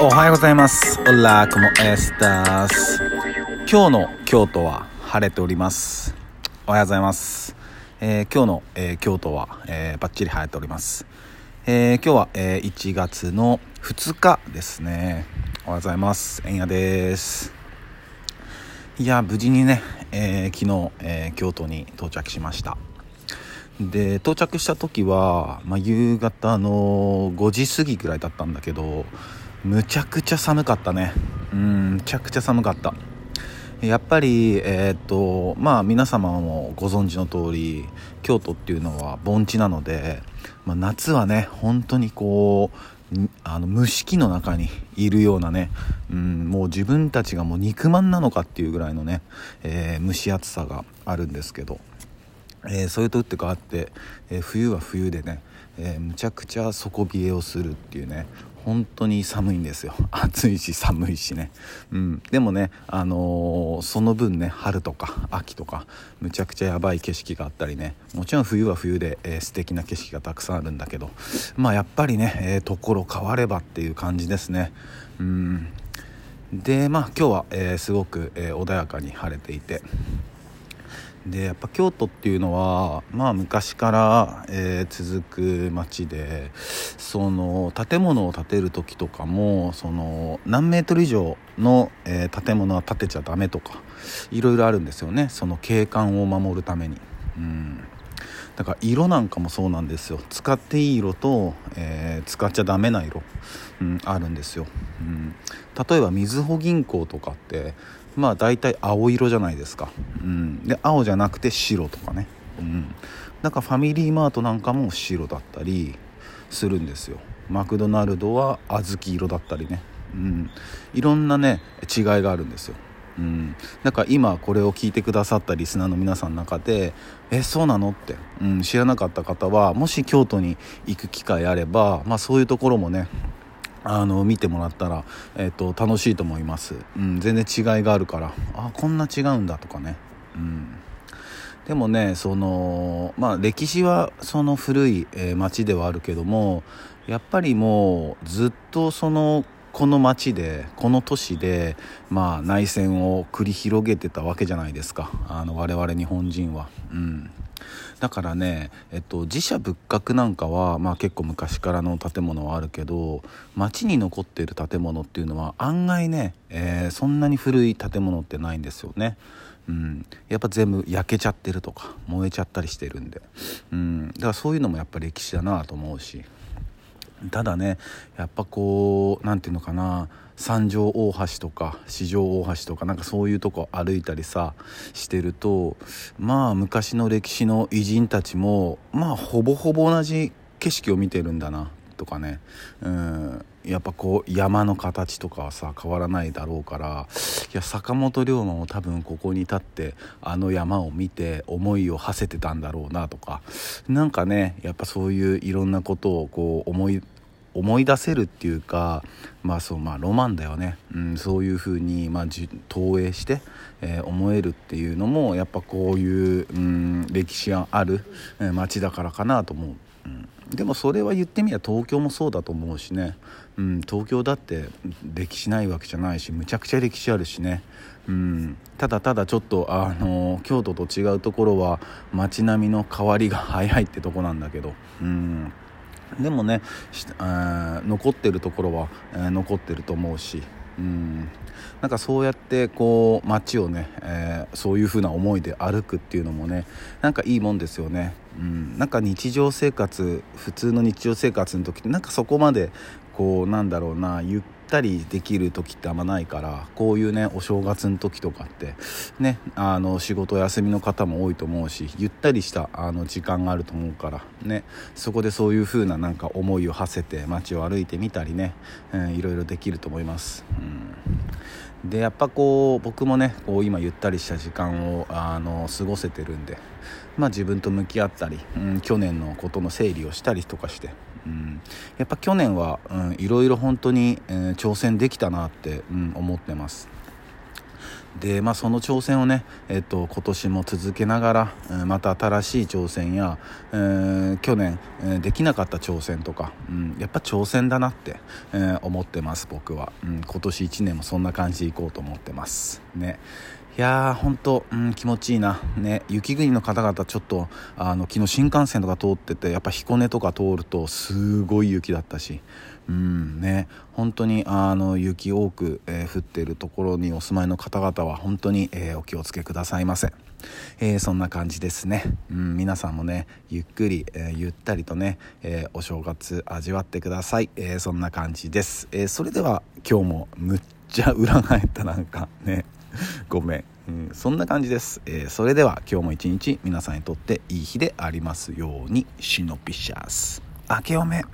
おはようございます。オラコモエスタス。今日の京都は晴れております。おはようございます。えー今日の、えー京都は、えーバッチリ晴れております。えー今日は、えー1月の2日ですね。おはようございます。えんやです。いや、無事にね、えー昨日、えー京都に到着しました。で到着した時は、まあ、夕方の5時過ぎぐらいだったんだけどむちゃくちゃ寒かったね。うんむちゃくちゃ寒かった。やっぱりえーっとまあ皆様もご存知の通り京都っていうのは盆地なので、まあ、夏はね本当にこうあの蒸し器の中にいるようなね、うん、もう自分たちがもう肉まんなのかっていうぐらいのね、えー蒸し暑さがあるんですけど。えーそういうとって変わって、えー冬は冬でね、えーむちゃくちゃ底冷えをするっていうね本当に寒いんですよ。暑いし寒いしね、うん、でもね、あのーその分ね春とか秋とかむちゃくちゃやばい景色があったりね。もちろん冬は冬で、えー素敵な景色がたくさんあるんだけどまあやっぱりね、えーところ変わればっていう感じですね。うん。でまあ今日は、えーすごく、え穏やかに晴れていてでやっぱ京都っていうのはまあ昔から、えー続く町でその建物を建てる時とかもその何メートル以上の、えー建物は建てちゃダメとかいろいろあるんですよねその景観を守るために。うんだから色なんかもそうなんですよ。使っていい色と、えー使っちゃダメな色、うん、あるんですよ、うん、例えばみずほ銀行とかってまあ大体青色じゃないですか、うん、で青じゃなくて白とかね、うん、だかファミリーマートなんかも白だったりするんですよ。マクドナルドは小豆色だったりね、うん、いろんなね違いがあるんですよ。うん、だか今これを聞いてくださったリスナーの皆さんの中で「えそうなの?」って、うん、知らなかった方はもし京都に行く機会あれば、まあ、そういうところもねあの見てもらったら、えっと楽しいと思います、うん、全然違いがあるからあこんな違うんだとかね、うん、でもねそのまあ歴史はその古い、えー町ではあるけどもやっぱりもうずっとそのこの町でこの都市で、まあ、内戦を繰り広げてたわけじゃないですか。あの我々日本人は。うん。だからね、えっと、自社仏閣なんかは、まあ、結構昔からの建物はあるけど町に残っている建物っていうのは案外ね、えーそんなに古い建物ってないんですよね。うん、やっぱ全部焼けちゃってるとか燃えちゃったりしてるんで、うん、だからそういうのもやっぱ歴史だなと思うし。ただねやっぱこう何ていうのかな三条大橋とか四条大橋とかなんかそういうとこ歩いたりさしてるとまあ昔の歴史の偉人たちもまあほぼほぼ同じ景色を見てるんだなとかね。うん。やっぱこう山の形とかはさ変わらないだろうからいや坂本龍馬も多分ここに立ってあの山を見て思いを馳せてたんだろうなとか。なんかねやっぱそういういろんなことをこう思い思い出せるっていうかまあそうまあロマンだよね、うん、そういうふうに、まあ、投影して、えー思えるっていうのもやっぱこういう、うん、歴史がある、街だからかなと思う。うんでもそれは言ってみれば東京もそうだと思うしね、うん、東京だって歴史ないわけじゃないしむちゃくちゃ歴史あるしね、うん、ただただちょっとあの京都と違うところは街並みの変わりが早いってとこなんだけど、うん、でもねえー残ってるところは、えー残ってると思うし、うん、なんかそうやってこう街をね、えーそういう風な思いで歩くっていうのもねなんかいいもんですよね、うん、なんか日常生活普通の日常生活の時ってなんかそこまでこうなんだろうなゆったりできる時ってあんまないからこういうねお正月の時とかってねあの仕事休みの方も多いと思うしゆったりしたあの時間があると思うからねそこでそういう風ななんか思いを馳せて街を歩いてみたりね、うん、いろいろできると思います。うん、でやっぱこう僕もねこう今ゆったりした時間をあの過ごせてるんで、まあ、自分と向き合ったり、うん、去年のことの整理をしたりとかして、うん、やっぱ去年は、うん、いろいろ本当に、えー挑戦できたなって、うん、思ってます。でまあその挑戦をね、えっと、今年も続けながら、また新しい挑戦や、えー、去年、えできなかった挑戦とか、うん、やっぱ挑戦だなって、えー、思ってます僕は、うん、今年1年もそんな感じでいこうと思ってます。ね。いやー、本当、うん、気持ちいいな。ね、雪国の方々、ちょっと、あの、昨日新幹線とか通ってて、やっぱ彦根とか通ると、すごい雪だったし、うんね、本当にあの雪多く、えー、降っているところにお住まいの方々は本当に、えー、お気をつけくださいませ。えー、そんな感じですね、うん、皆さんもねゆっくり、えゆったりとね、えお正月味わってください、えそんな感じです、えそれでは今日もむっちゃ裏返ったなんかね。ごめん、うん、そんな感じです、えそれでは今日も一日皆さんにとっていい日でありますように。シノピシャス。明けおめ。